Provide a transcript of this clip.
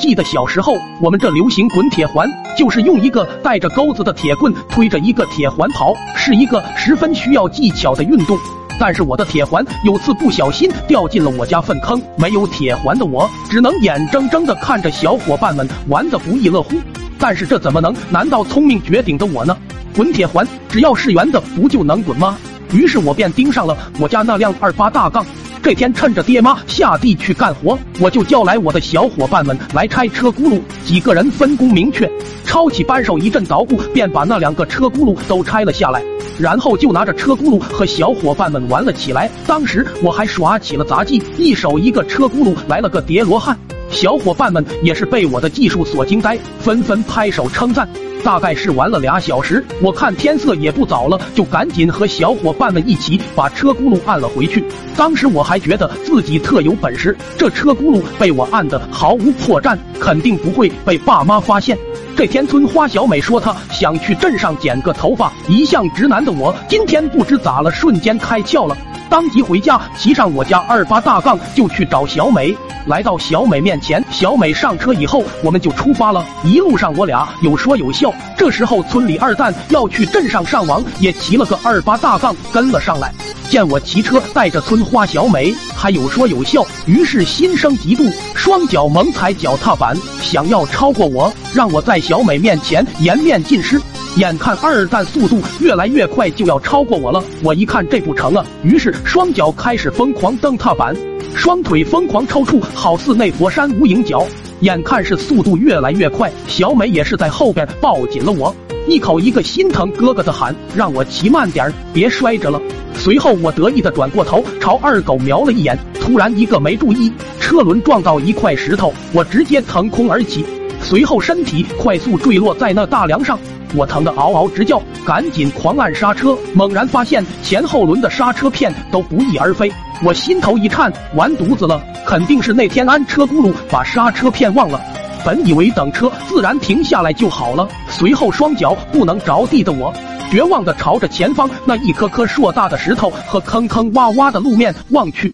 记得小时候，我们这流行滚铁环，就是用一个带着钩子的铁棍推着一个铁环跑，是一个十分需要技巧的运动。但是我的铁环有次不小心掉进了我家粪坑，没有铁环的我只能眼睁睁的看着小伙伴们玩得不亦乐乎。但是这怎么能难到聪明绝顶的我呢？滚铁环只要是圆的，不就能滚吗？于是我便盯上了我家那辆二八大杠。这天趁着爹妈下地去干活，我就叫来我的小伙伴们来拆车轱辘。几个人分工明确，抄起扳手一阵捣鼓，便把那两个车轱辘都拆了下来。然后就拿着车轱辘和小伙伴们玩了起来。当时我还耍起了杂技，一手一个车轱辘来了个叠罗汉。小伙伴们也是被我的技术所惊呆，纷纷拍手称赞。大概是玩了俩小时，我看天色也不早了，就赶紧和小伙伴们一起把车轱辘按了回去。当时我还觉得自己特有本事，这车轱辘被我按的毫无破绽，肯定不会被爸妈发现。这天，村花小美说她想去镇上剪个头发，一向直男的我，今天不知咋了，瞬间开窍了。当即回家，骑上我家二八大杠就去找小美。来到小美面前，小美上车以后，我们就出发了。一路上我俩有说有笑。这时候村里二蛋要去镇上上网，也骑了个二八大杠跟了上来。见我骑车带着村花小美，还有说有笑，于是心生嫉妒，双脚猛踩脚踏板，想要超过我，让我在小美面前颜面尽失。眼看二蛋速度越来越快，就要超过我了。我一看这不成啊，于是双脚开始疯狂蹬踏板，双腿疯狂抽搐，好似那佛山无影脚。眼看是速度越来越快，小美也是在后边抱紧了我，一口一个心疼哥哥的喊，让我骑慢点，别摔着了。随后我得意的转过头朝二狗瞄了一眼，突然一个没注意，车轮撞到一块石头，我直接腾空而起，随后身体快速坠落在那大梁上。我疼得嗷嗷直叫，赶紧狂按刹车，猛然发现前后轮的刹车片都不翼而飞，我心头一颤，完犊子了，肯定是那天安车轱辘把刹车片忘了。本以为等车自然停下来就好了，随后双脚不能着地的我，绝望的朝着前方那一颗颗硕大的石头和坑坑洼洼的路面望去。